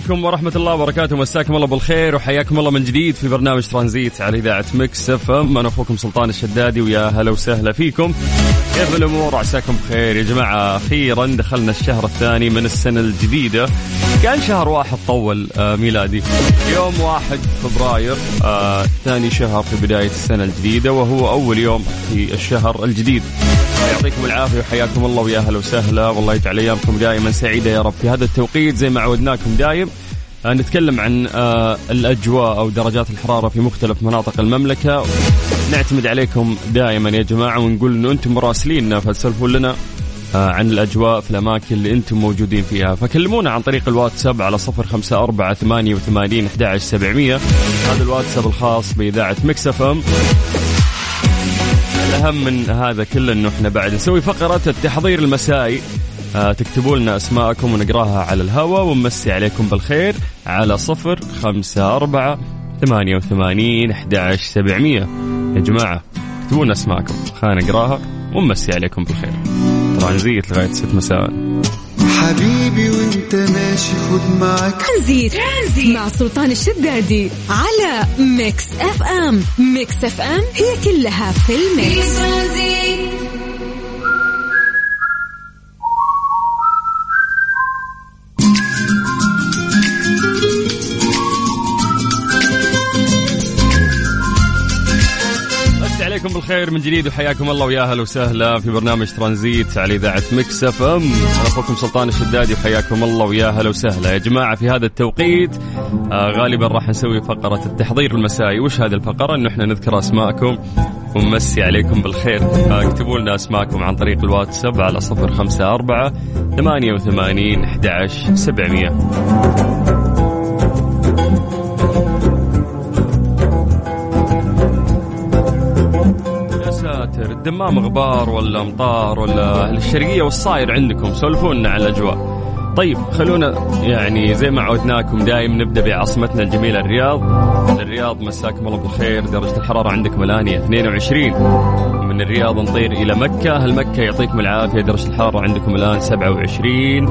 عليكم ورحمة الله وبركاته. مساكم الله بالخير وحياكم الله من جديد في برنامج ترانزيت على إذاعة Mix FM. أنا أخوكم سلطان الشدادي ويا هلا وسهلا فيكم. كيف الأمور؟ عساكم بخير يا جماعة. أخيرا دخلنا الشهر الثاني من السنة الجديدة. كان شهر واحد طول آه ميلادي. يوم واحد فبراير آه ثاني شهر في بداية السنة الجديدة وهو أول يوم في الشهر الجديد. يعطيكم العافية وحياكم الله ويا أهلا وسهلا. والله يجعل أيامكم دائما سعيدة يا رب. في هذا التوقيت زي ما عودناكم دايم آه، نتكلم عن آه، الأجواء أو درجات الحرارة في مختلف مناطق المملكة. نعتمد عليكم دائما يا جماعة ونقول إنه أنتم مراسليننا فتسولفون لنا آه، عن الأجواء في الأماكن اللي أنتم موجودين فيها. فكلمونا عن طريق الواتساب على صفر خمسة أربعة ثمانية وثمانين أحد سبعمية. هذا الواتساب الخاص بإذاعة مكسفم الأهم من هذا كله أنه إحنا بعد نسوي فقرة التحضير المسائي. آه تكتبوا لنا أسماءكم ونقراها على الهواء ونمسي عليكم بالخير على صفر خمسة أربعة ثمانية وثمانين أحد سبعمية. يا جماعة اكتبوا لنا أسماءكم خلينا نقراها ونمسي عليكم بالخير. ترانزيت لغاية ست مساء. حبيبي وانت ماشي خد معاك. ترانزيت مع سلطان الشدادي على Mix FM. Mix FM هي كلها في ال mix. ترانزيت الخير من جديد وحياكم الله ويا أهلا وسهلا في برنامج ترانزيت على إذاعة Mix FM. أنا أخوكم سلطان الشدادي وحياكم الله ويا أهلا وسهلا. يا جماعة في هذا التوقيت آه غالبا راح نسوي فقرة التحضير المسائي وش هذه الفقرة؟ انه إحنا نذكر أسماءكم ونمسي عليكم بالخير. آه، اكتبوا لنا أسماءكم عن طريق الواتساب على 054 88 11 700 تويتر الدمام غبار ولا امطار ولا الشرقية والصاير عندكم سولفونا على الأجواء. طيب خلونا يعني زي ما عودناكم دايم نبدأ بعاصمتنا الجميلة الرياض. الرياض مساكم الله بالخير درجة الحرارة عندكم الآن هي 22 من الرياض نطير إلى مكة هل مكة يعطيكم العافية؟ درجة الحرارة عندكم الآن 27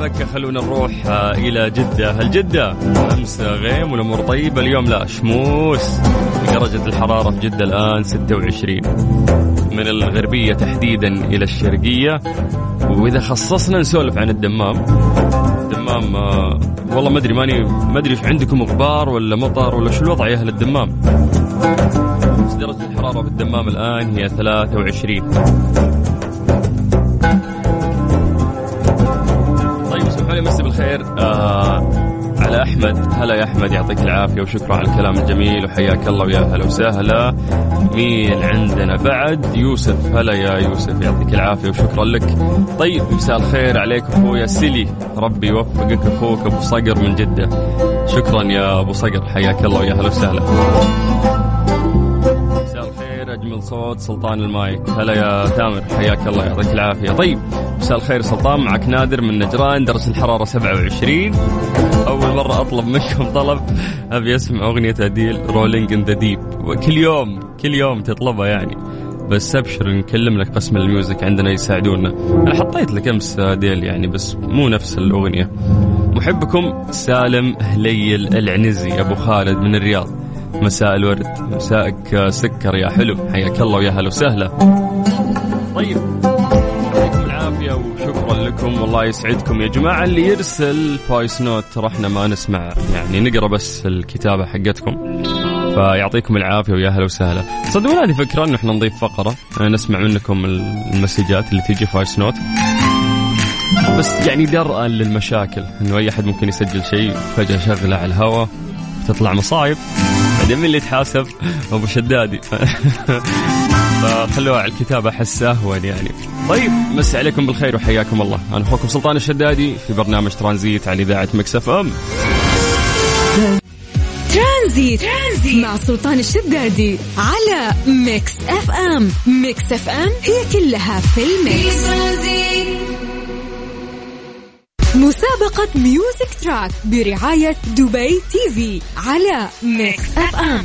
مكة خلونا نروح آه، إلى جدة. هل جدة؟ أمس غيم والأمور طيبة اليوم لا شموس. درجة الحرارة في جدة الآن 26 من الغربية تحديدا إلى الشرقية. وإذا خصصنا نسولف عن الدمام. الدمام آه، والله ما أدري ماني ما أدري عندكم غبار ولا مطر ولا شو الوضع يا أهل الدمام؟ درجة الحرارة في الدمام الآن هي 23 طيب اسمحوا لي مسي بالخير. آه على أحمد. هلا يا أحمد يعطيك العافية وشكرا على الكلام الجميل وحياك الله ويا هلا وسهلا. مين عندنا بعد؟ يوسف. هلا يا يوسف يعطيك العافية وشكرا لك. طيب مساء الخير عليك أخويا سيلي. ربي يوفقك أخوك أبو صقر من جدة. شكرا يا أبو صقر حياك الله ويا هلا وسهلا. أجمل صوت سلطان المايك. هلا يا تامر حياك الله يعطيك العافية. طيب مساء الخير سلطان معك نادر من نجران درجه الحرارة 27 اول مرة أطلب منكم طلب. أبي أسمع أغنية أديل Rolling in the Deep وكل يوم كل يوم تطلبها يعني. بس أبشر نكلم لك قسم ال music عندنا يساعدونا. أنا حطيت لك أمس أديل يعني بس مو نفس الأغنية. محبكم سالم هليل العنزي أبو خالد من الرياض. مساء الورد. مساءك سكر يا حلو. حياك الله ويا هلا وسهلا. طيب. وشكرا لكم. والله يسعدكم يا جماعة. اللي يرسل voice note ترى إحنا ما نسمع. يعني نقرأ بس الكتابة حقتكم. فيعطيكم العافية ويا هلا وسهلا. تصدقون هذه فكرة انه إحنا نضيف فقرة. نسمع منكم المسجات اللي تيجي voice note. بس يعني درءا للمشاكل. إنه أي أحد ممكن يسجل شيء فجأة شغلة على الهواء تطلع مصايب. بعدين من اللي يتحاسب؟ أبو شدادي. فخلوها على الكتابة أهون يعني. طيب مسي عليكم بالخير وحياكم الله. أنا أخوكم سلطان الشدادي في برنامج ترانزيت على إذاعة Mix FM. ترانزيت. ترانزيت مع سلطان الشدادي على Mix FM. Mix FM هي كلها في ال mix مسابقة music track برعاية دبي TV على Mix FM.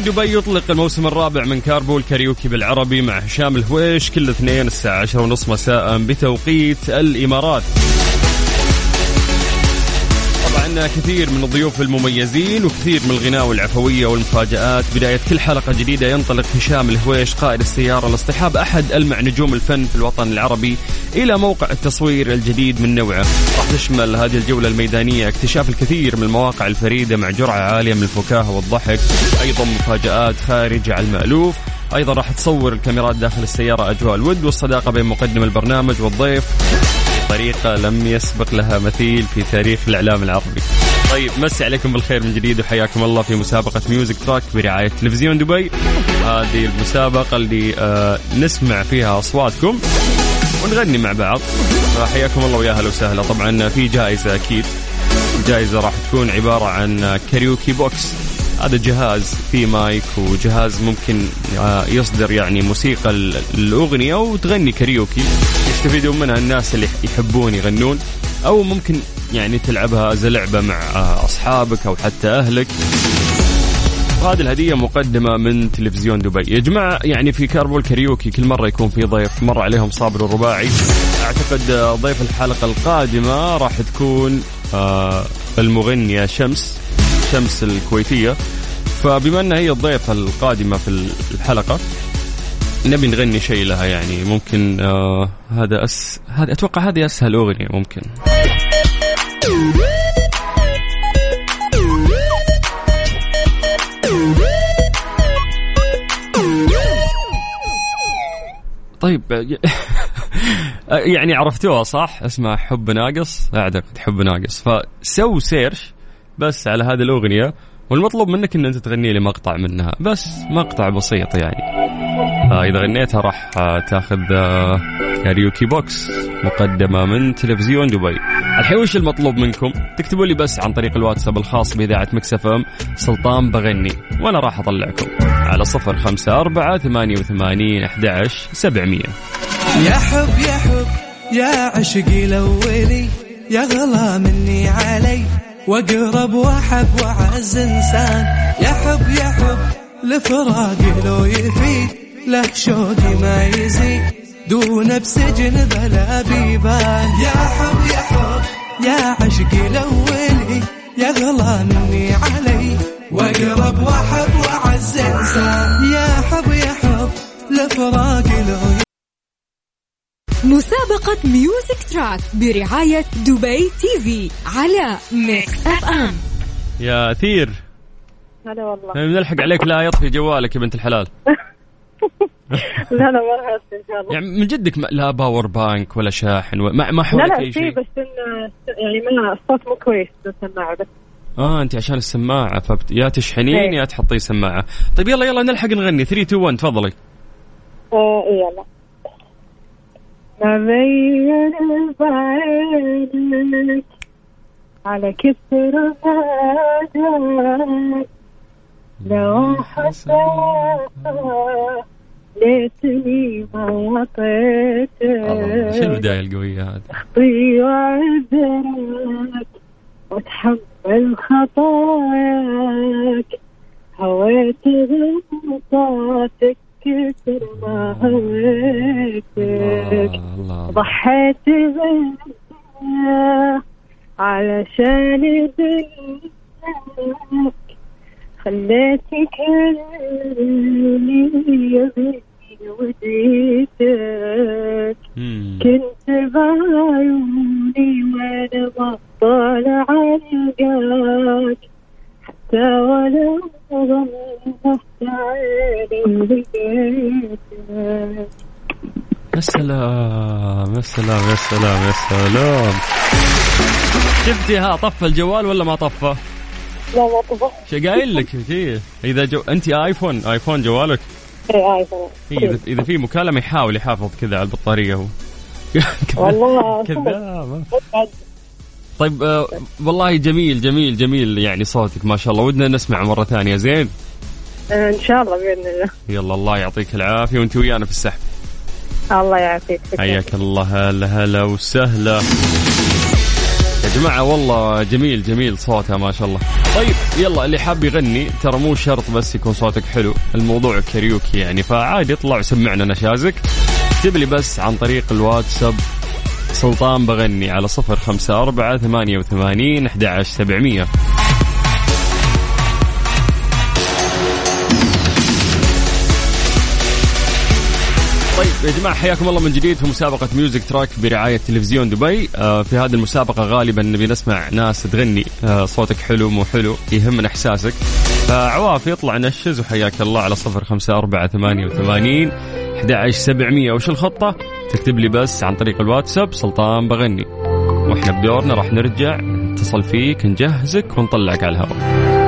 تلفزيون دبي يطلق الموسم الرابع من كاربول كاريوكي بالعربي مع هشام الهويش كل اثنين الساعة 10 ونص مساء بتوقيت الإمارات. طبعا كثير من الضيوف المميزين وكثير من الغناء والعفوية والمفاجآت. بداية كل حلقة جديدة ينطلق هشام الهويش قائد السيارة لاصطحاب أحد ألمع نجوم الفن في الوطن العربي إلى موقع التصوير الجديد من نوعه. راح تشمل هذه الجولة الميدانية اكتشاف الكثير من المواقع الفريدة مع جرعة عالية من الفكاهة والضحك أيضا مفاجآت خارجة عن المألوف. أيضا راح تصور الكاميرات داخل السيارة أجواء الود والصداقة بين مقدم البرنامج والضيف. بطريقه لم يسبق لها مثيل في تاريخ الإعلام العربي. طيب مسي عليكم بالخير من جديد وحياكم الله في مسابقة music track برعاية تلفزيون دبي. هذه المسابقة اللي آه نسمع فيها أصواتكم ونغني مع بعض. فحياكم الله ويا أهلا وسهلا طبعا في جائزة أكيد. الجائزه راح تكون عبارة عن karaoke box هذا جهاز فيه مايك وجهاز ممكن آه، يصدر يعني موسيقى الأغنية وتغني كاريوكي يستفيدون منها الناس اللي يحبون يغنون أو ممكن يعني تلعبها زي لعبة مع آه، أصحابك أو حتى أهلك. وهذه الهدية مقدمة من تلفزيون دبي. يا جماعة يعني في كاربول كاريوكي كل مرة يكون في ضيف مر عليهم صابر الرباعي. أعتقد آه، ضيف الحلقة القادمة راح تكون المغنية شمس شمس الكويتية. فبما أنها هي الضيفة القادمة في الحلقة نبي نغني شيء لها يعني. ممكن آه هذا أس هذا أتوقع هذه أسهل أغنية ممكن. طيب يعني عرفتوها صح؟ اسمها حب ناقص. أعتقد حب ناقص. ف so search بس على هذه الأغنية والمطلوب منك إن أنت تغني لي مقطع منها. بس مقطع بسيط يعني. إذا غنيتها راح آه تاخذ آه karaoke box مقدمة من تلفزيون دبي. الحين وش المطلوب منكم؟ تكتبوا لي بس عن طريق الواتساب الخاص بإذاعة ميكس اف ام سلطان بغني وأنا راح أطلعكم. على صفر خمسة أربعة ثمانية وثمانين أحد سبعمية. يا حب يا حب يا عشقي الأولي يا غلا مني علي وأقرب وأحب وأعز إنسان. يا حب يا حب لفراقي لو يفيد له شوقي ما يزيد دون بسجن بلا بيبان. يا حب يا حب يا عشقي الاولي يا غلا مني علي. واقرب واحب واعز إنسان. يا حب يا حب لفراقي لو مسابقة music track برعاية دبي TV على ميكس اف ام يا أثير هلا والله. بنلحق عليك لا يطفي جوالك يا بنت الحلال. لا لا ما راح إن شاء الله. يعني من جدك لا power bank ولا شاحن ولا- ما ما لا حولك لا أي شيء بس انه يعني ما الصوت مو كويس بالسماعه بس. آه أنت عشان السماعة فبت... يا تشحنين إيه. يا تحطي سماعة. طيب يلا يلا نلحق نغني. 3 2 1 تفضلي. آه إيه يلا. ما بين بعينك على كثر هذاك لو ليتني ما وطيتك شو البدايه القويه هذه أخطي وأعذرك وأتحمل خطاياك هويت غلطاتك كثر ما هويتك ضحيت بالدنيا علشان دنياك خليتك اللي وديتك. كنت بعيوني وأنا بطالع القاك حتى ولو غمضت عيني لقيتك يا سلام يا سلام يا سلام يا سلام شفتي ها طفى الجوال ولا ما طفى؟ لا ما طبخ شو قايل لك؟ إذا جو... أنت آيفون آيفون جوالك؟ اي آيفون. إيه، اذا إذا في مكالمة يحاول يحافظ كذا على البطارية هو. والله كذاب طيب آه والله جميل جميل جميل يعني صوتك ما شاء الله. ودنا نسمع مرة ثانية زين؟ إن شاء الله بإذن الله. يلا الله يعطيك العافية وأنت ويانا في السحب. الله يعافيك. حياك الله. هلا هلا وسهلا. يا جماعة والله جميل جميل صوتها ما شاء الله. طيب يلا اللي حاب يغني ترى مو شرط بس يكون صوتك حلو الموضوع كاريوكي يعني. فعادي اطلع وسمعنا نشازك. اكتب لي بس عن طريق الواتساب سلطان بغني على صفر خمسة أربعة ثمانية وثمانين أحد عشر سبعمية. يا جماعة حياكم الله من جديد في مسابقة music track برعاية تلفزيون دبي. آه في هذه المسابقة غالبا نبي نسمع ناس تغني آه صوتك حلو مو حلو يهمنا إحساسك. فعادي اطلع نشز وحياك الله على صفر خمسة أربعة ثمانية وثمانين أحد سبعمية. وش الخطة؟ تكتب لي بس عن طريق الواتساب سلطان بغني. وإحنا بدورنا راح نرجع نتصل فيك نجهزك ونطلعك على الهواء.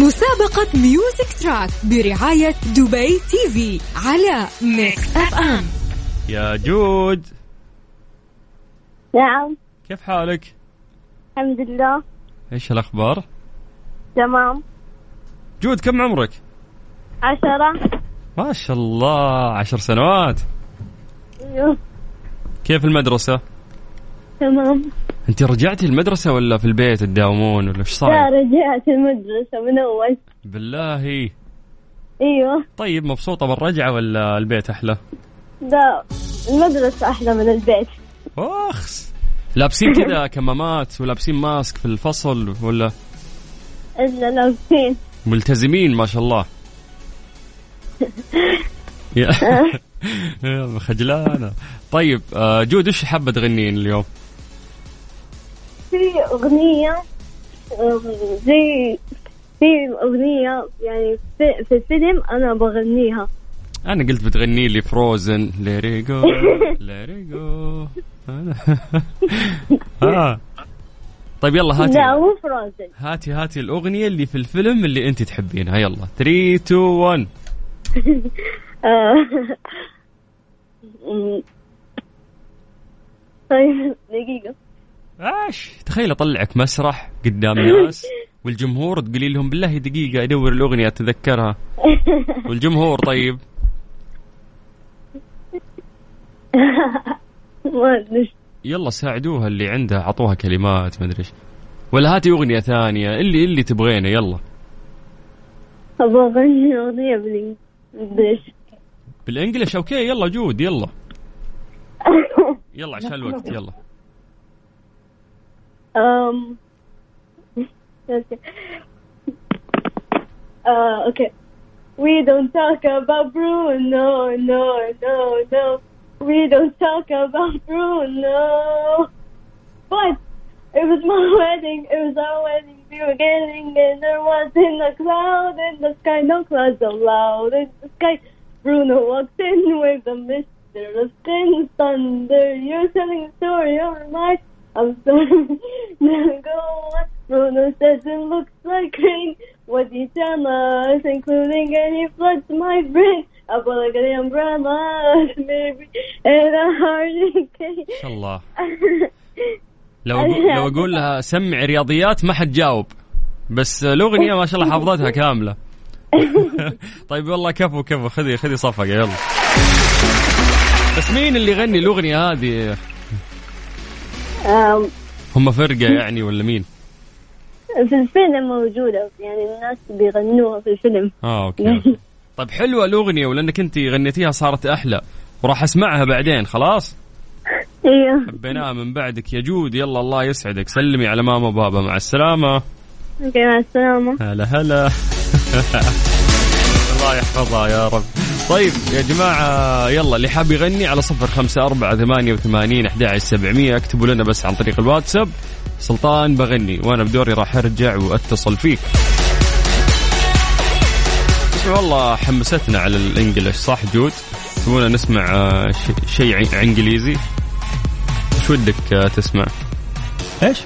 مسابقة music track برعاية دبي TV على ميكس اف ام يا جود نعم كيف حالك؟ الحمد لله إيش الأخبار؟ تمام جود كم عمرك؟ عشرة ما شاء الله عشر سنوات أيوه كيف المدرسة؟ تمام. انت رجعتي المدرسة ولا في البيت تداومون ولا إيش لا صاير؟ رجعت المدرسة من أول. بالله. أيوه. طيب مبسوطة بالرجعة ولا البيت أحلى؟ لا المدرسة أحلى من البيت. أخس. لابسين كذا كمامات ولابسين ماسك في الفصل ولا؟ إلا لابسين. ملتزمين ما شاء الله. يا يا خجلانة. طيب آه، جود إيش حابة تغنين اليوم؟ في أغنية أم، زي في أغنية يعني في, في الفيلم أنا بغنيها. أنا قلت بتغني لي فروزن ليريجو ليريجو آه. طيب يلا لا هاتي مو فروزن هاتي هاتي الأغنية اللي في الفيلم اللي أنت تحبينها. يلا. 3 2 1 آه. أم. طيب دقيقة. إيش تخيل أطلعك مسرح قدام ناس والجمهور تقولي لهم بالله دقيقة أدور الأغنية أتذكرها. والجمهور طيب. يلا ساعدوها اللي عندها عطوها كلمات ما أدري إيش. ولا هاتي أغنية ثانية اللي اللي تبغينه يلا. أبغى أغني أغنية بالإنجليش. بالانجلش أوكي يلا جود يلا. يلا عشان الوقت يلا. Um. okay. Uh, okay. We don't talk about Bruno, no, no, no. We don't talk about Bruno. But it was my wedding. It was our wedding we were getting and there was in the cloud in the sky, no clouds allowed in the sky. Bruno walks in with a mister of thin thunder. You're telling a story, you're right. I'm sorry. go. Bruno says it looks like rain. What you tell us, including any floods, my brain? I feel like an umbrella, maybe, and a hurricane. ما شاء الله لو أقول لو أقول لها سمع رياضيات ما حد جاوب بس الاغنيه ما شاء الله حافظتها كامله طيب والله كفو كفو خذي خذي صفقه يلا بس مين اللي يغني الاغنيه هذه هم فرقة يعني ولا مين؟ في الفيلم موجودة يعني الناس بيغنوها في الفيلم. آه okay okay. طيب حلوة الأغنية ولأنك أنت غنيتيها صارت أحلى. وراح أسمعها بعدين خلاص؟ أيوه حبيناها من بعدك. يا جود يلا الله يسعدك. سلمي على ماما وبابا. مع السلامة. okay مع السلامة. هلا هلا. الله يحفظها يا رب. طيب يا جماعة يلا اللي حاب يغني على صفر خمسة أربعة ثمانية وثمانين أحد سبعمية اكتبوا لنا بس عن طريق الواتساب. سلطان بغني وأنا بدوري راح أرجع وأتصل فيك. والله حمستنا على ال English صح جود؟ تبغونا نسمع آه، شيء إنجليزي؟ إيش ودك آه، تسمع؟ إيش؟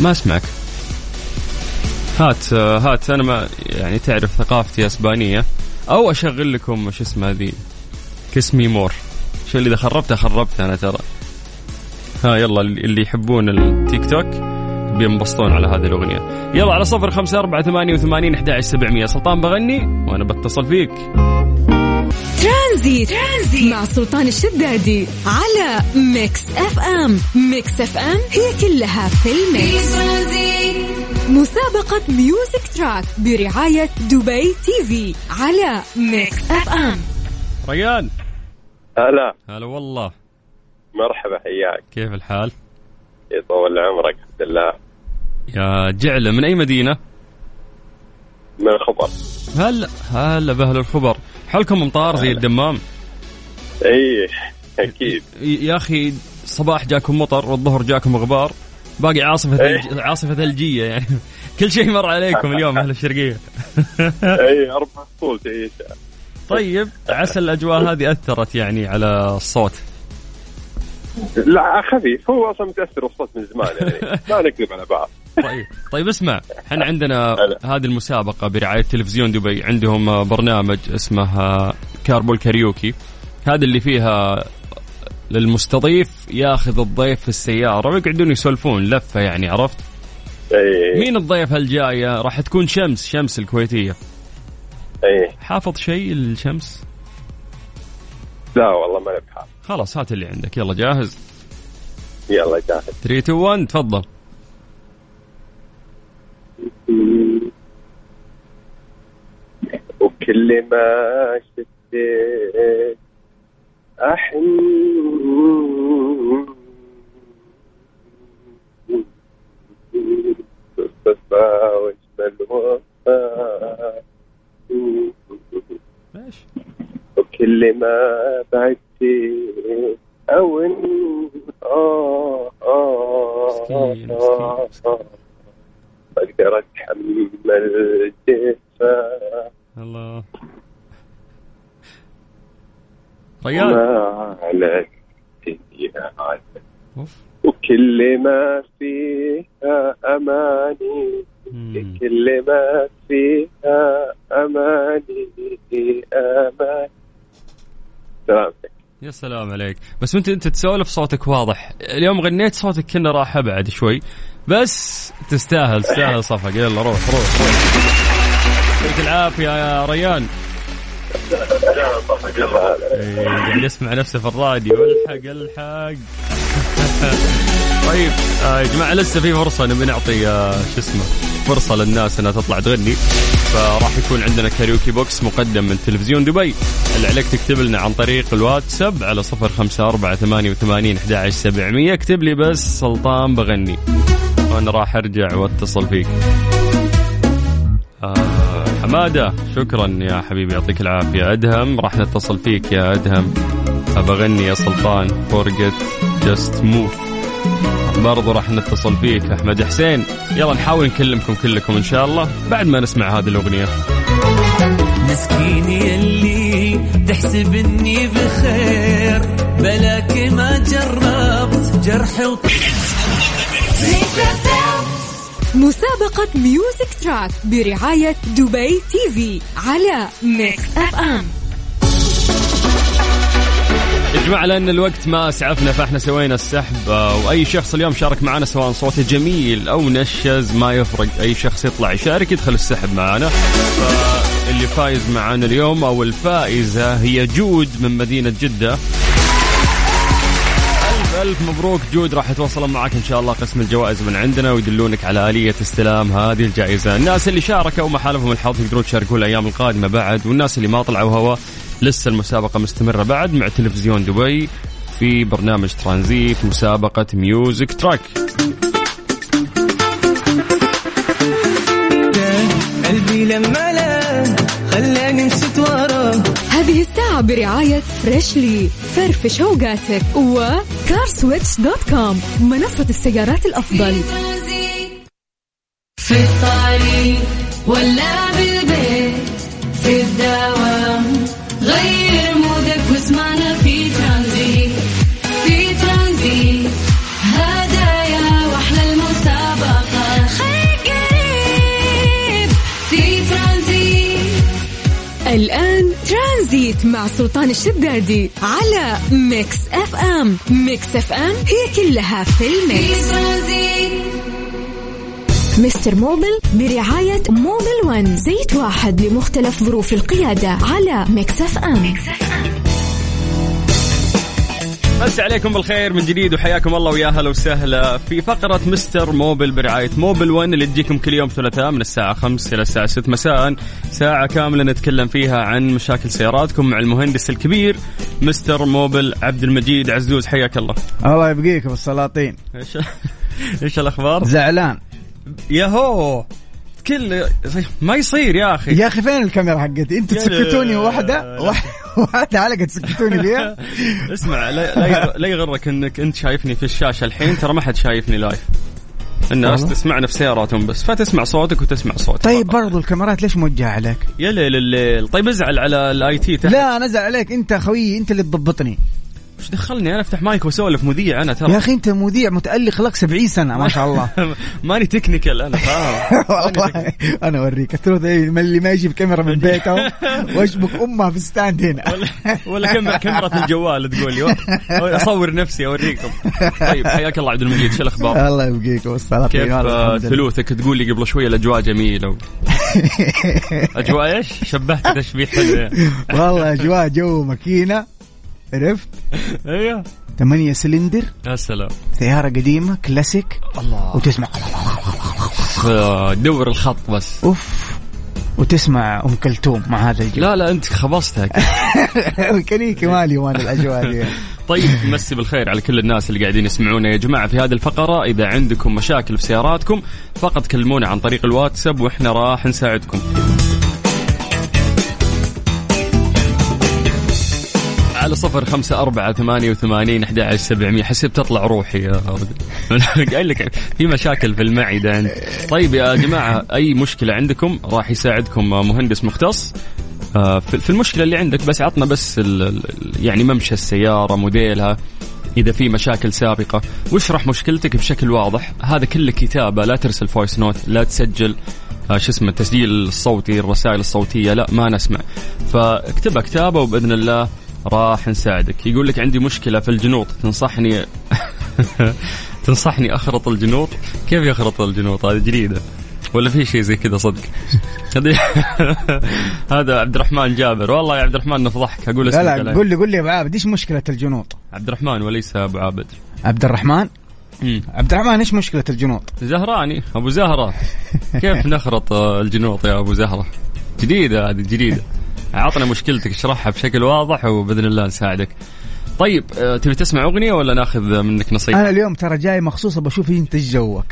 ما أسمعك. هات آه، هات أنا ما يعني تعرف ثقافتي أسبانية. أو أشغل لكم شو اسمه هذه؟ كسمي مور. شو اللي إذا خربتها خربتها أنا ترى. ها يلا اللي يحبون التيك توك بينبسطون على هذه الأغنية. يلا على صفر خمسة أربعة ثمانية وثمانين أحد سبعمية. سلطان بغني وأنا بتصل فيك. ترانزيت, ترانزيت. مع سلطان الشدادي على ميكس أف أم. ميكس أف أم هي كلها في في الميكس ترانزيت. مسابقة music track برعاية دبي TV على ميكس اف ام ريان. هلا. هلا والله. مرحبا حياك. كيف الحال؟ يطول عمرك الحمد لله يا جعلة من أي مدينة؟ من الخبر هلا هلا بأهل الخبر. حالكم امطار زي الدمام؟ اي أكيد. يا أخي الصباح جاكم مطر والظهر جاكم غبار. باقي عاصفة ثلج... عاصفة ثلجيه يعني. كل شيء مر عليكم اليوم أهل الشرقية. اي أربع فصول تعيشها طيب عسى الأجواء هذه أثرت يعني على الصوت. لا خفيف. هو أصلا متأثر الصوت من زمان يعني. ما نكذب على بعض. طيب طيب اسمع إحنا عندنا. هذه المسابقة برعاية تلفزيون دبي. عندهم برنامج اسمه كاربول كاريوكي. هذا اللي فيها للمستضيف ياخذ الضيف في السيارة ويقعدون يسولفون لفة يعني عرفت؟ اي مين الضيف هالجاية؟ راح تكون شمس شمس الكويتية. اي حافظ شيء الشمس؟ لا والله ما نبحث خلاص هات اللي عندك. يلا جاهز؟ يلا جاهز. 3 2 1 تفضل. وكل ما شفت أحن الصفا وفاء إيش وكل ما بعدت أو آه آه مسكين، آه مسكين، آه أقدر أتحمل جفاء الله ريان ما على الدنيا. وكل ما فيها أماني مم. كل ما فيها أماني أماني. سلامتك يا سلام عليك. بس انت أنت تسولف صوتك واضح. اليوم غنيت صوتك كنا راح أبعد شوي. بس تستاهل تستاهل صفق. يلا روح روح روح. يعطيك العافية يا ريان. قاعد يسمع نفسه في الراديو الحق الحق طيب آه، يا جماعة لسه في فرصه نبي نعطي آه، شو اسمه فرصه للناس انها تطلع تغني فراح يكون عندنا karaoke box مقدم من تلفزيون دبي اللي عليك تكتب لنا عن طريق الواتساب على صفر خمسة أربعة ثمانية وثمانين أحد سبعمية اكتب لي بس سلطان بغني وأنا راح أرجع وأتصل فيك آه حمادة شكرا يا حبيبي يعطيك العافية. أدهم راح نتصل فيك يا أدهم. أبغني يا سلطان. forget just move برضو راح نتصل فيك أحمد حسين. يلا نحاول نكلمكم كلكم إن شاء الله. بعد ما نسمع هذه الأغنية. مسكين يلي تحسب اني بخير بلاك ما جربت جرح مسابقة Music Track برعاية دبي TV على Mix FM يا جماعة لأن الوقت ما أسعفنا فإحنا سوينا السحب آه، وأي شخص اليوم شارك معنا سواء صوته جميل أو نشز ما يفرق. أي شخص يطلع يشارك يدخل السحب معنا. فاللي فايز معنا اليوم أو الفائزة هي جود من مدينة جدة. ألف مبروك. جود راح يتواصلون معك إن شاء الله قسم الجوائز من عندنا ويدلونك على آلية استلام هذه الجائزة. الناس اللي شاركوا وما حالفهم الحظ يقدرون يشاركون الأيام القادمة بعد والناس اللي ما طلعوا هوا لسه المسابقة مستمرة بعد مع تلفزيون دبي في برنامج ترانزيت مسابقة Music Track. قلبي لما لا خلاني هذه الساعة برعاية Freshly فرفش اوقاتك و CarSwitch dot com منصة السيارات الأفضل. في الطريق ولا بالبيت في الدوام غير ترانزيت مع سلطان الشدادي على Mix FM. Mix FM هي كلها في ال mix. Mister Mobil برعاية Mobil One. زيت واحد لمختلف ظروف القيادة على Mix FM. أمسي عليكم بالخير من جديد وحياكم الله ويا هلا وسهلا في فقرة Mister Mobil برعاية Mobil 1 اللي تجيكم كل يوم ثلاثاء من الساعة 5 إلى الساعة 6 مساء. ساعة كاملة نتكلم فيها عن مشاكل سياراتكم مع المهندس الكبير Mister Mobil عبد المجيد عزوز حياك الله. الله يبقيك بالسلاطين إيش إيش الأخبار؟ زعلان. ياهو! كل ما يصير يا أخي. يا أخي فين الكاميرا حقتي؟ أنتوا يا تسكتوني لا- واحدة واحدة علقه تسكتوني فيها اسمع لا, لا, يغ- لا يغرك انك انت شايفني في الشاشه الحين ترى ما حد شايفني live الناس؟ تسمعنا في سياراتهم بس فتسمع صوتك وتسمع صوتك طيب. برضو الكاميرات ليش موجهه عليك؟ يا ليل الليل طيب ازعل على ال IT تحت لا أنا ازعل عليك انت خويي انت اللي تضبطني إيش دخلني؟ أنا أفتح مايك وأسولف مذيع أنا يا ترى أخي أنت مذيع متألق لك 70 سنة ما شاء الله. ماني technical أنا والله أنا أوريك. إيه، من اللي ما يجيب كاميرا من بيته وأشبك امها في stand هنا. ولا ولا كاميرا كاميرا الجوال تقول لي. أصور نفسي أوريكم. طيب حياك الله عبد المجيد شو الأخبار؟ الله يبقيك والسلاطين كيف والله آه،. ثلوثك تقول لي قبل شوية الأجواء جميلة و... أجواء إيش؟ شبهت تشبيه حلو. والله أجواء جو ماكينة. عرفت؟ أيوه. 8 سلندر. يا سلام. سيارة قديمة كلاسيك. الله. وتسمع. دور الخط بس. أوف. وتسمع أم كلثوم مع هذا الجو لا لا أنت خبصتها الكنيكي مالي وأنا الأجواء دي. طيب مسي بالخير على كل الناس اللي قاعدين يسمعونا يا جماعة في هذه الفقرة. إذا عندكم مشاكل في سياراتكم فقط كلمونا عن طريق الواتساب وإحنا راح نساعدكم. على صفر خمسة أربعة ثمانية وثمانين أحد عشر سبعمية. حسب تطلع روحي يا قايل لك في مشاكل في المعدة. طيب يا جماعة أي مشكلة عندكم؟ راح يساعدكم مهندس مختص. آه، في المشكلة اللي عندك بس عطنا بس يعني ممشى السيارة موديلها. إذا في مشاكل سابقة واشرح مشكلتك بشكل واضح. هذا كله كتابة لا ترسل voice note لا تسجل آه، شو اسمه التسجيل الصوتي الرسائل الصوتية لا ما نسمع. فاكتبها كتابة وبإذن الله راح نساعدك. يقول لك عندي مشكلة في الجنوط. تنصحني تنصحني أخرط الجنوط؟ كيف يخرط الجنوط؟ هذه جديدة. ولا في شيء زي كذا صدق؟ هذا عبد الرحمن جابر. والله يا عبد الرحمن نفضحك أقول اسمك لا لا. قول لي قول لي يا أبو عابد إيش مشكلة الجنوط؟ عبد الرحمن وليس أبو عابد. عبد الرحمن؟ مم. عبد الرحمن إيش مشكلة الجنوط؟ زهراني. أبو زهرة. كيف نخرط الجنوط يا أبو زهرة؟ جديدة هذه جديدة. عطنا مشكلتك اشرحها بشكل واضح وبإذن الله نساعدك. طيب آه، تبي تسمع أغنية ولا ناخذ منك نصيحة؟ أنا اليوم ترى جاي مخصوص أبغى أشوف أنت إيش جوك.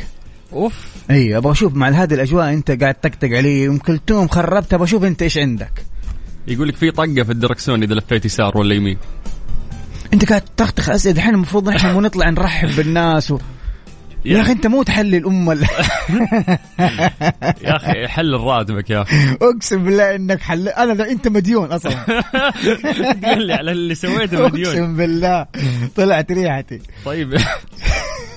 أوف. إي أبغى أشوف مع هذه الأجواء أنت قاعد تقطق علي ام كلثوم خربت أبغى أشوف أنت إيش عندك. يقول لك في طقة في الدركسون إذا لفيت يسار ولا يمين. أنت قاعد تخطخ أسئلة الحين المفروض نحن مو نطلع نرحب بالناس و... يا أخي أنت مو تحلل ام ال- يا أخي حل راتبك يا أخي. أقسم بالله إنك حل أنا لا أنت مديون أصلا. تقول لي على اللي سويته مليون أقسم بالله. طلعت ريحتي. طيب.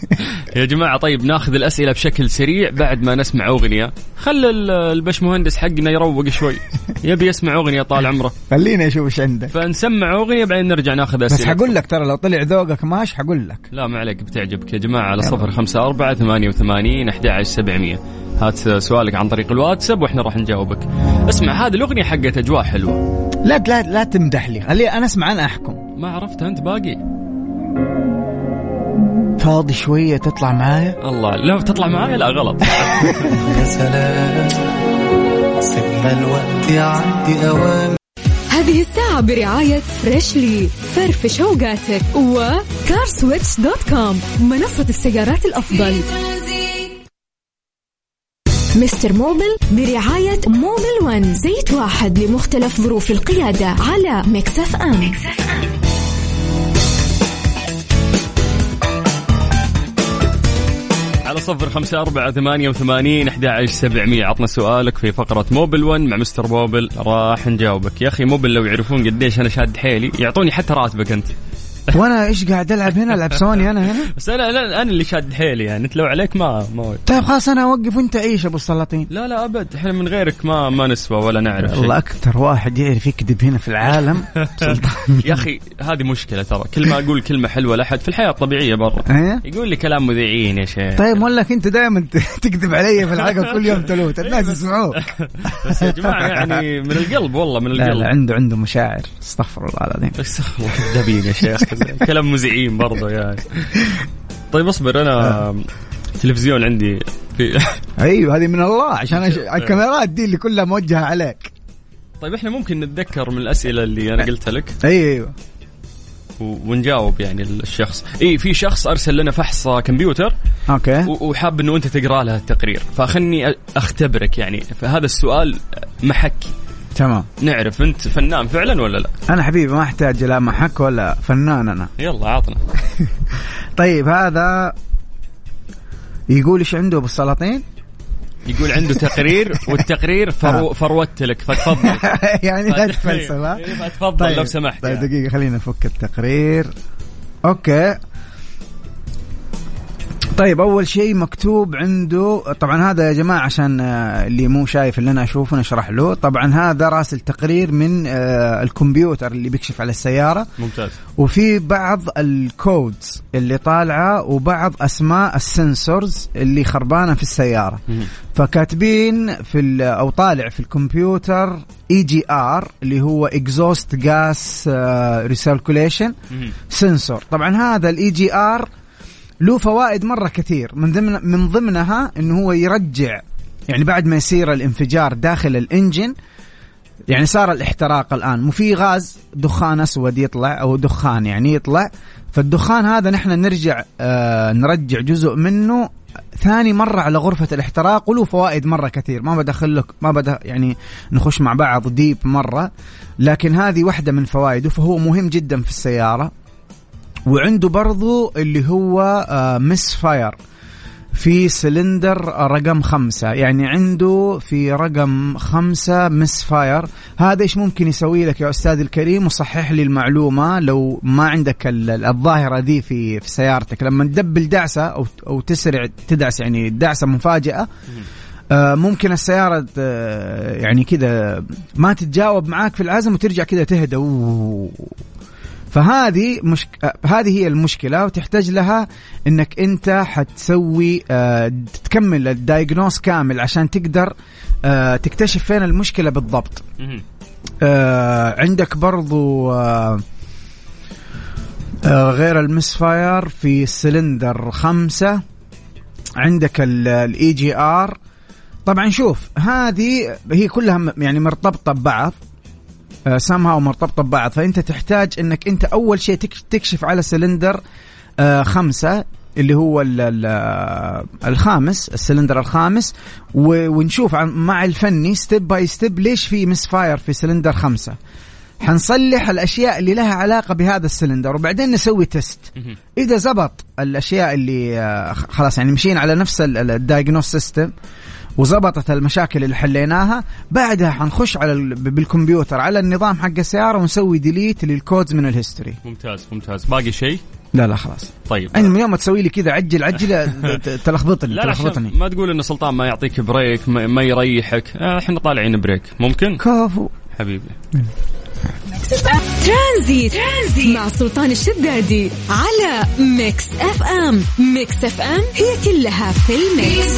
يا جماعة طيب ناخذ الأسئلة بشكل سريع بعد ما نسمع أغنية. خل ال- البشمهندس حقنا يروق شوي. يبي يسمع أغنية طال عمره. خليني أشوف إيش عندك فنسمع أغنية بعدين نرجع ناخذ بس أسئلة. حقول لك ترى لو طلع ذوقك ماش حقول لك. لا ما عليك بتعجبك يا جماعة. على صفر خمسة أربعة ثمانية وثمانين أحد عشر سبعمية. هات سؤالك عن طريق الواتساب وإحنا راح نجاوبك. اسمع هذه الأغنية حقت أجواء حلوة. لا لا لا تمدح لي. خلي أنا أسمع أنا أحكم. ما عرفتها أنت باقي. فاضي شوية تطلع معايا؟ الله لا تطلع معايا لا غلط. يا سلام. سيبنا الوقت يعدي اوام هذه الساعة برعاية Freshly فرفش اوقاتك و CarSwitch dot com منصة السيارات الأفضل. Mister Mobil برعاية Mobil One زيت واحد لمختلف ظروف القيادة على Mix FM. على صفر خمسة أربعة ثمانية وثمانين أحد عشر سبعمية. عطنا سؤالك في فقرة Mobil One مع Mister Mobil. راح نجاوبك. يا أخي Mobil لو يعرفون قديش أنا شاد حيلي. يعطوني حتى راتبك أنت. وأنا إيش قاعد ألعب هنا؟ ألعب سوني أنا هنا؟ بس أنا, أنا اللي شاد حيلي يعني. أنت لو عليك ما ما طيب خلاص أنا أوقف وأنت عيش أبو السلاطين؟ لا لا أبد. إحنا من غيرك ما ما نسوى ولا نعرف والله. أكثر واحد يعرف يكذب هنا في العالم. سلطان. يا أخي هذه مشكلة ترى. كل ما أقول كلمة حلوة لأحد في الحياة الطبيعية برا. إيه؟ يقول لي كلام مذيعين يا شيخ. طيب مقول لك أنت دائما تكذب علي في الحلقة كل يوم تلوت الناس يسمعوك بس يا جماعة يعني من القلب والله من لا القلب. لا عنده عنده مشاعر. استغفر الله العظيم. بس الله. كذابين يا شيخ. كلام مذيعين برضه يعني طيب اصبر أنا تلفزيون عندي في أيوه هذه من الله عشان أش- الكاميرات دي اللي كلها موجهة عليك. طيب إحنا ممكن نتذكر من الأسئلة اللي أنا قلتها لك. أيوه. ونجاوب يعني الشخص. إي في شخص أرسل لنا فحص كمبيوتر. okay. وحاب إنه أنت تقرأ له التقرير. فخلني أختبرك يعني. فهذا السؤال محك. تمام. نعرف انت فنان فعلا ولا لا؟ أنا حبيبي ما أحتاج لا محك ولا فنان أنا. يلا عطنا. طيب هذا يقول إيش عنده ابو السلاطين يقول عنده تقرير والتقرير فرو فروت لك فتفضل. يعني لا تفلسف إيه، فتفضل لو سمحت طيب يعني. دقيقة خلينا نفك التقرير. Okay. طيب أول شيء مكتوب عنده طبعا هذا يا جماعة عشان آه، اللي مو شايف اللي أنا أشوفه نشرح له. طبعا هذا راسل تقرير من آه، الكمبيوتر اللي بيكشف على السيارة. ممتاز. وفي بعض ال codes اللي طالعة وبعض أسماء ال sensors اللي خربانة في السيارة. فكاتبين في أو طالع في الكمبيوتر EGR اللي هو exhaust gas recirculation. sensor طبعا هذا ال EGR له فوائد مرة كثير. من ضمن من ضمنها إنه هو يرجع يعني بعد ما يصير الانفجار داخل ال engine يعني صار الاحتراق الآن. مو في غاز دخان أسود يطلع أو دخان يعني يطلع. فالدخان هذا نحن نرجع آه نرجع جزء منه ثاني مرة على غرفة الاحتراق وله فوائد مرة كثير. ما بدخل لك ما بدا يعني نخش مع بعض deep مرة. لكن هذه واحدة من فوائده فهو مهم جدا في السيارة. وعنده برضو اللي هو آه misfire في سلندر رقم خمسة. يعني عنده في رقم خمسة misfire هذا إيش ممكن يسوي لك يا أستاذ الكريم؟ وصحح لي المعلومة لو ما عندك ال- الظاهرة ذي في في سيارتك. لما تدبل دعسة أو أو تسرع تدعس يعني دعسة مفاجئة آه، ممكن السيارة آه، يعني كذا ما تتجاوب معاك في العزم وترجع كذا تهدى. فهذه مشك... هذه هي المشكلة وتحتاج لها إنك أنت حتسوي آه، تكمل ال diagnose كامل عشان تقدر آه، تكتشف فين المشكلة بالضبط. آه، عندك برضو آه، آه، غير ال misfire في السلندر خمسة عندك ال EGR طبعا شوف هذه هي كلها يعني مرتبطة ببعض. سامها ومرتبطه ببعض. فأنت تحتاج إنك أنت أول شيء تك- تكشف على سلندر آه، خمسة اللي هو ال- ال- آه، الخامس السلندر الخامس ونشوف مع الفني step by step ليش في misfire في سلندر خمسة. حنصلح الأشياء اللي لها علاقة بهذا السلندر وبعدين نسوي test. إذا زبط الأشياء اللي آه، خلاص يعني مشينا على نفس ال diagnosis system وزبطت المشاكل اللي حليناها. بعدها حنخش على ال- بالكمبيوتر على النظام حق السيارة ونسوي delete لل codes من ال history ممتاز ممتاز. باقي شيء؟ لا لا خلاص. طيب. أنا من يوم ما تسوي لي كذا عجل عجل تلخبطني لا لا تلخبطني. ما تقول إن سلطان ما يعطيك break ما, ما يريحك. آه، إحنا طالعين break ممكن؟ كفو. حبيبي. Transit. Transit مع سلطان الشدادي على Mix FM Mix FM هي كلها في ال Mix.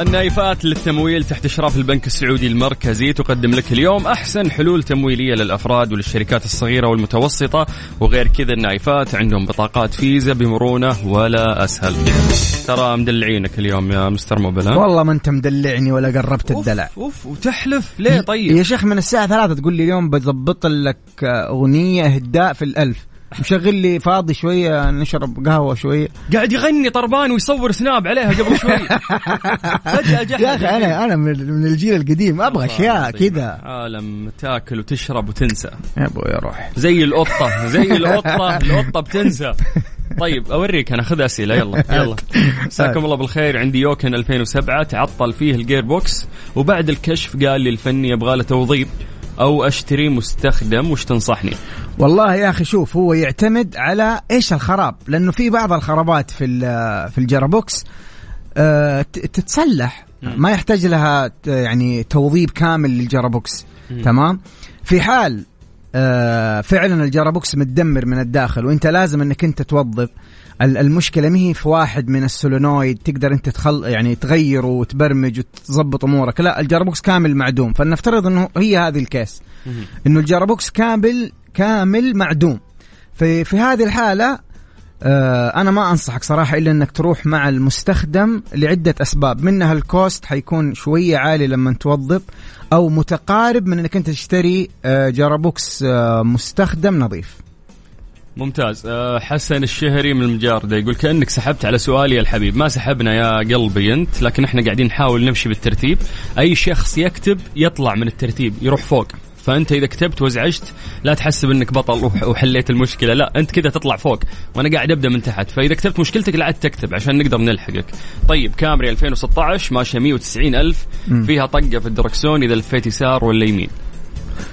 النايفات للتمويل تحت إشراف البنك السعودي المركزي تقدم لك اليوم أحسن حلول تمويلية للأفراد وللشركات الصغيرة والمتوسطة وغير كذا النايفات عندهم بطاقات فيزا بمرونة ولا أسهل. ترى مدلعينك اليوم يا مستر موبل؟ والله ما أنت مدلعني ولا قربت الدلع. أوف وتحلف. ليه طيب؟ يا شيخ من الساعة ثلاثة تقول لي اليوم بضبط لك أغنية إهداء في الألف. مشغل لي فاضي شوية نشرب قهوة شوية. قاعد يغني طربان ويصور سناب عليها قبل شوي. جحد يا أخي أنا أنا من الجيل القديم. أبغى أشياء كذا. عالم تاكل وتشرب وتنسى. يا أبوي روح زي القطة زي القطة القطة بتنسى. طيب أوريك أنا خذ أسئلة. يلا يلا. مساكم الله بالخير. عندي Yukon 2007 تعطل فيه ال gearbox وبعد الكشف قال لي الفني يبغى له توضيب. أو أشتري مستخدم وش تنصحني؟ والله يا أخي شوف هو يعتمد على إيش الخراب؟ لأنه في بعض الخرابات في في ال gearbox آه، تتصلح ما يحتاج لها يعني توضيب كامل لل gearbox. تمام؟ في حال آه، فعلا ال gearbox متدمر من الداخل وأنت لازم إنك أنت توضب المشكلة ما هي في واحد من ال solenoid تقدر انت تخل يعني تغيره وتبرمج وتظبط أمورك لا ال gearbox كامل معدوم فلنفترض إنه هي هذه ال case إنه ال gearbox كامل كامل معدوم. في في هذه الحالة آه أنا ما أنصحك صراحة إلا إنك تروح مع المستخدم لعدة أسباب منها ال cost حيكون شوية عالي لما توضب أو متقارب من إنك أنت تشتري آه جرابوكس آه مستخدم نظيف. ممتاز. أه حسن الشهري من المجاردة يقول كأنك سحبت على سؤالي يا الحبيب. ما سحبنا يا قلبي أنت لكن إحنا قاعدين نحاول نمشي بالترتيب. أي شخص يكتب يطلع من الترتيب يروح فوق. فأنت إذا كتبت وازعجت لا تحسب إنك بطل وح- وحليت المشكلة. لا أنت كذا تطلع فوق. وأنا قاعد أبدأ من تحت. فإذا كتبت مشكلتك لا عاد تكتب عشان نقدر نلحقك. طيب كامري 2016 ماشية 190 ألف. فيها طقة في الدركسون إذا لفيت يسار ولا يمين.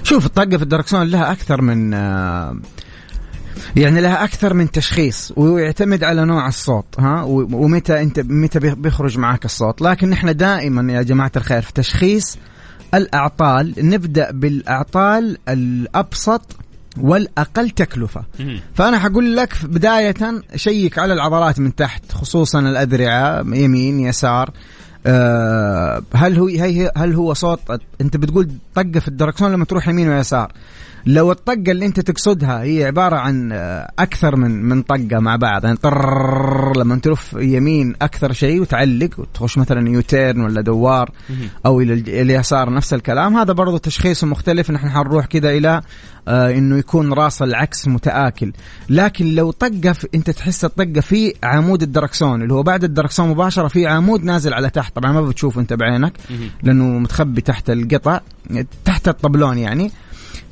شوف الطقة في الدركسون لها أكثر من آه يعني لها أكثر من تشخيص ويعتمد على نوع الصوت ها؟ ومتى أنت متى بي- بيخرج معك الصوت. لكن إحنا دائما يا جماعة الخير في تشخيص الأعطال نبدأ بالأعطال الأبسط والأقل تكلفة. فأنا حقول لك بداية شيك على العضلات من تحت خصوصا الأذرعة يمين يسار آه، هل هو هي هل هو صوت انت بتقول طقة في الدركسون لما تروح يمين ويسار. لو الطقة اللي انت تقصدها هي عبارة عن آه، أكثر من من طقة مع بعض يعني لما تلف يمين أكثر شيء وتعلق وتخش مثلا يوتيرن ولا دوار أو إلى اليسار نفس الكلام هذا برضو تشخيص مختلف. نحن حنروح كذا إلى آه إنه يكون راس العكس متآكل. لكن لو طقة أنت تحس الطقة في عمود الدركسون اللي هو بعد الدركسون مباشرة في عمود نازل على تحت. طبعا ما بتشوف أنت بعينك لأنه متخبي تحت القطع تحت الطبلون يعني.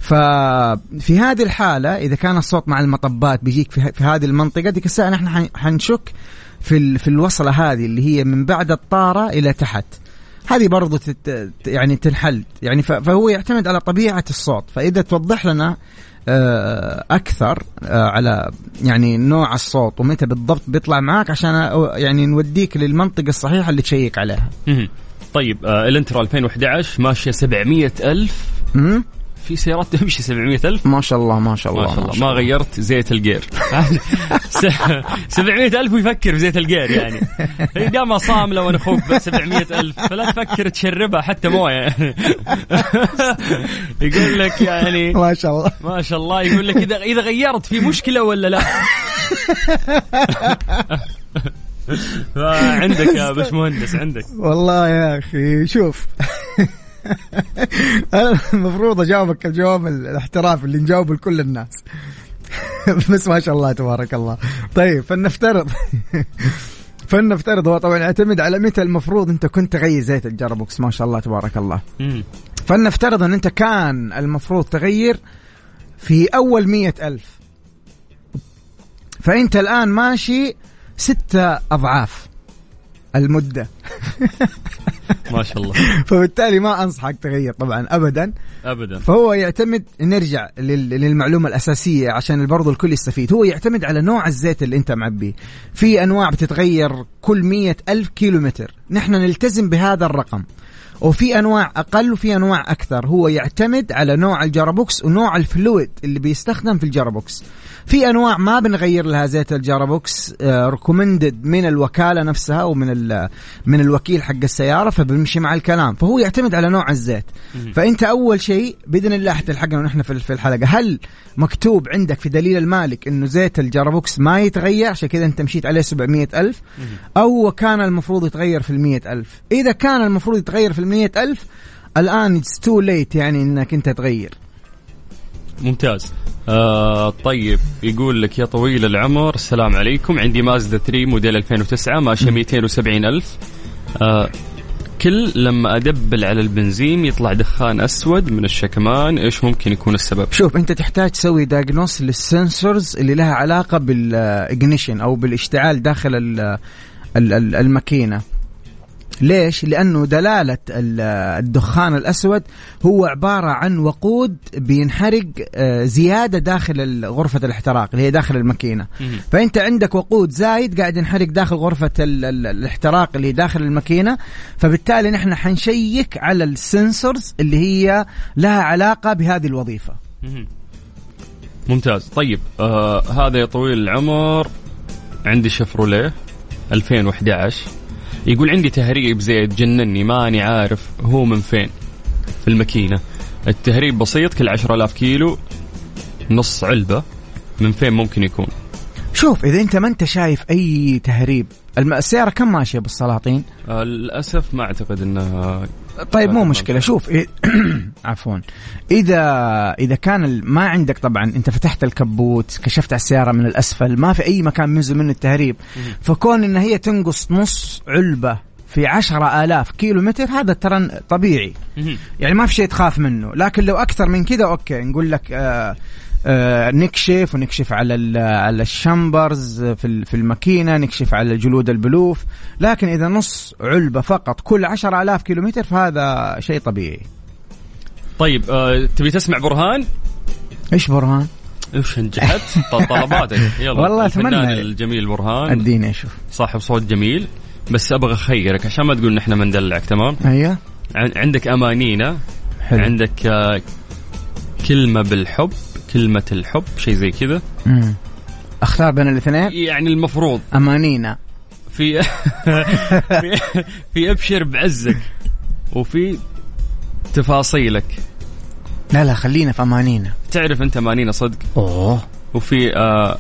ففي هذه الحالة إذا كان الصوت مع المطبات بيجيك في, في هذه المنطقة ديك الساعة نحن حن- حنشك في في الوصلة هذه اللي هي من بعد الطارة إلى تحت. هذه برضو يعني تنحل يعني فهو يعتمد على طبيعة الصوت. فإذا توضح لنا آه، أكثر آه، على يعني نوع الصوت ومتى بالضبط بيطلع معك عشان يعني نوديك للمنطقة الصحيحة اللي تشيك عليها. طيب آه Elantra 2011 ماشية 700 ألف. مم؟ في سيارات تمشي 700 ألف؟ ما شاء الله ما شاء الله ما شاء الله. ما غيرت زيت الجير. 700 ألف ويفكر في زيت الجير يعني. هي قام صاملة وأنا أخوك ب 700 ألف فلا تفكر تشربها حتى مويه يعني. يقول لك يعني ما شاء الله. ما شاء الله. يقول لك اذا إذا غيرت في مشكلة ولا لا؟ فعندك يا باشمهندس عندك. والله يا أخي شوف. أنا المفروض أجاوبك الجواب الاحترافي اللي نجاوبه لكل الناس. بس ما شاء الله تبارك الله. طيب فلنفترض فلنفترض هو طبعا يعتمد على متى المفروض أنت كنت تغير زيت الجربوكس ما شاء الله تبارك الله. فلنفترض أن أنت كان المفروض تغير في أول مية ألف. فأنت الآن ماشي ستة أضعاف المدة. ما شاء الله. فبالتالي ما أنصحك تغير طبعا ابدا. ابدا. فهو يعتمد نرجع لل- للمعلومة الأساسية عشان برضو الكل يستفيد. هو يعتمد على نوع الزيت اللي أنت معبيه. في أنواع بتتغير كل مية ألف كيلو متر نحن نلتزم بهذا الرقم. وفي أنواع أقل وفي أنواع أكثر. هو يعتمد على نوع ال gearbox ونوع ال fluid اللي بيستخدم في ال gearbox. في أنواع ما بنغير لها زيت ال gearbox recommended من الوكالة نفسها ومن ال- من الوكيل حق السيارة فبنمشي مع الكلام. فهو يعتمد على نوع الزيت. فأنت أول شيء بإذن الله حتلحقنا ونحن في في الحلقة. هل مكتوب عندك في دليل المالك إنه زيت ال gearbox ما يتغير؟ عشان كذا أنت مشيت عليه 700 ألف. أو كان المفروض يتغير في المية ألف. إذا كان المفروض يتغير في المية ألف. الآن it's too late يعني إنك أنت تغير. ممتاز. آه طيب يقول لك يا طويل العمر السلام عليكم. عندي مازدا 3 موديل 2009 ماشية 270 ألف. آه كل لما أدبل على البنزين يطلع دخان أسود من الشكمان. إيش ممكن يكون السبب؟ شوف أنت تحتاج تسوي diagnose لل sensors اللي لها علاقة بال ignition أو بالاشتعال داخل ال- ال- ال- الماكينة. ليش؟ لأنه دلالة ال- الدخان الأسود هو عبارة عن وقود بينحرق آه، زيادة داخل غرفة الاحتراق اللي هي داخل الماكينة. فأنت عندك وقود زايد قاعد ينحرق داخل غرفة ال- ال- الاحتراق اللي داخل الماكينة. فبالتالي نحن حنشيك على السنسورز اللي هي لها علاقة بهذه الوظيفة. ممتاز. طيب آه هذا يا طويل العمر عندي شفروليه 2011 يقول عندي تهريب زيت جنني ماني عارف هو من فين. في الماكينة. التهريب بسيط كل 10000 كيلو نص علبة من فين ممكن يكون؟ شوف إذا أنت ما أنت شايف أي تهريب السيارة كم ماشية بالسلاطين؟ آه للأسف ما أعتقد أنها طيب مو مشكلة. شوف إيه- عفوا. إذا إذا كان ما عندك طبعا أنت فتحت الكبوت كشفت على السيارة من الأسفل ما في أي مكان منزل منه التهريب فكون إن هي تنقص نص علبة في عشرة آلاف كيلو متر هذا ترى طبيعي. يعني ما في شيء تخاف منه. لكن لو أكثر من كذا أوكي نقول لك آه نكشف ونكشف على على الشمبرز في في الماكينة نكشف على جلود البلوف. لكن إذا نص علبة فقط كل عشرة آلاف كيلو متر فهذا شيء طبيعي. طيب آه تبي تسمع برهان؟ إيش برهان؟ إيش نجحت طلباتك يلا والله أتمنى. الجميل برهان. أديني أشوف. صاحب صوت جميل. بس أبغى أخيرك عشان ما تقول نحن مندلعك تمام؟ أيوه. عن- عندك أمانينا حلو. عندك آه، كلمة بالحب. كلمة الحب شيء زي كذا. أختار بين الاثنين؟ يعني المفروض. أمانينا. في في, في أبشر بعزك وفي تفاصيلك. لا لا خلينا في أمانينا. تعرف أنت أمانينا صدق؟ أوه. وفي آه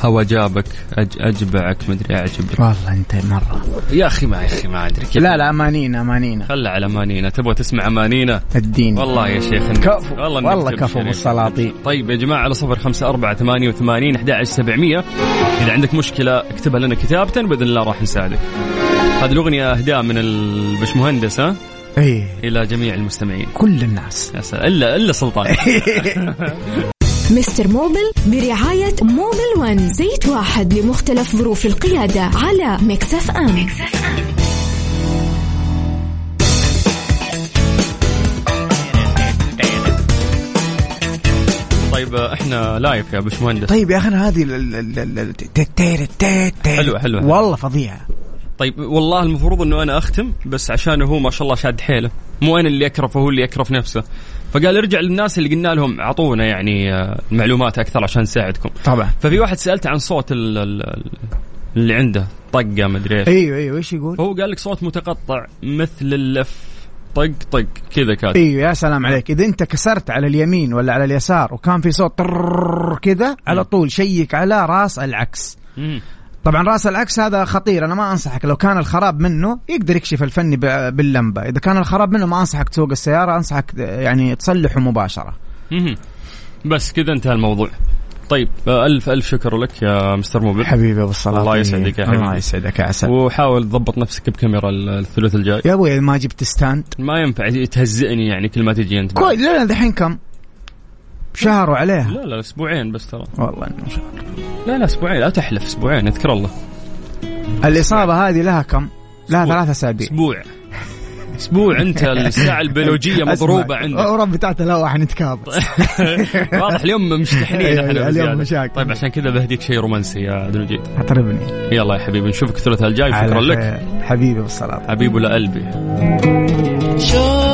هوا جابك أج أجبعك مدري أعجبك. والله أنت مرة. يا أخي ما يا أخي ما أدري كيف. لا لا أمانينا أمانينا. خلى على أمانينا. تبغى تسمع أمانينا؟ اديني والله يا شيخ كفو. والله تبشر كفو بالسلاطين. طيب يا جماعة على صفر خمسة أربعة ثمانية وثمانين أحد سبعمية. إذا عندك مشكلة اكتبها لنا كتابة بإذن الله راح نساعدك. هذه الأغنية أهداء من البشمهندس ها؟ إيه. إلى جميع المستمعين. كل الناس. يا سلام. إلا إلا سلطان. مستر موبل برعاية موبل ون زيت واحد لمختلف ظروف القيادة على Mix FM طيب إحنا live يا بشمهندس طيب يا أخي هذه. حلوة- حلوة. والله فظيعة طيب والله المفروض إنه أنا أختم بس عشان هو ما شاء الله شاد حيله مو أنا اللي اكرف هو اللي يكرف نفسه فقال ارجع للناس اللي قلنا لهم اعطونا يعني آه، معلومات أكثر عشان نساعدكم. طبعا. ففي واحد سالته عن صوت ال- ال- اللي عنده طقة مدري إيش. أيوه أيوه إيش يقول؟ فهو قال لك صوت متقطع مثل اللف. طق طق كذا كاتب. أيوه يا سلام عليك. إذا أنت كسرت على اليمين ولا على اليسار وكان في صوت كذا على طول شيك على رأس العكس. مم. طبعا رأس العكس هذا خطير. أنا ما أنصحك. لو كان الخراب منه يقدر يكشف الفني ب- باللمبة. إذا كان الخراب منه ما أنصحك تسوق السيارة أنصحك يعني تصلحه مباشرة. بس كذا انتهى الموضوع. طيب ألف ألف شكر لك يا مستر موبل حبيبي أبو الصلاه الله يسعدك يا حبيبي. الله يسعدك يا عسل. وحاول تضبط نفسك بكاميرا الثلث الجاي. يا أبوي ما جبت stand ما ينفع تهزئني يعني كل ما تجي أنت. كويس. لا لا دحين كم؟ شهر وعليها لا لا أسبوعين بس ترى. والله إنه شهر. لا لا أسبوعين لا تحلف أسبوعين اذكر الله. الإصابة هذه لها كم؟ لها ثلاثة أسابيع. أسبوع. أسبوع أنت الساعة البيولوجية مضروبة عندك. ورب تعالى لا واحد نتكابس واضح اليوم مشتحنين إحنا اليوم. مشاكل. طيب عشان كذا بهديك شيء رومانسي يا عبد المجيد. اطربني يلا يا حبيبي نشوفك الثلاثاء الجاي. شكرا لك. حبيبي بالصلاه حبيب ولا قلبي. شوق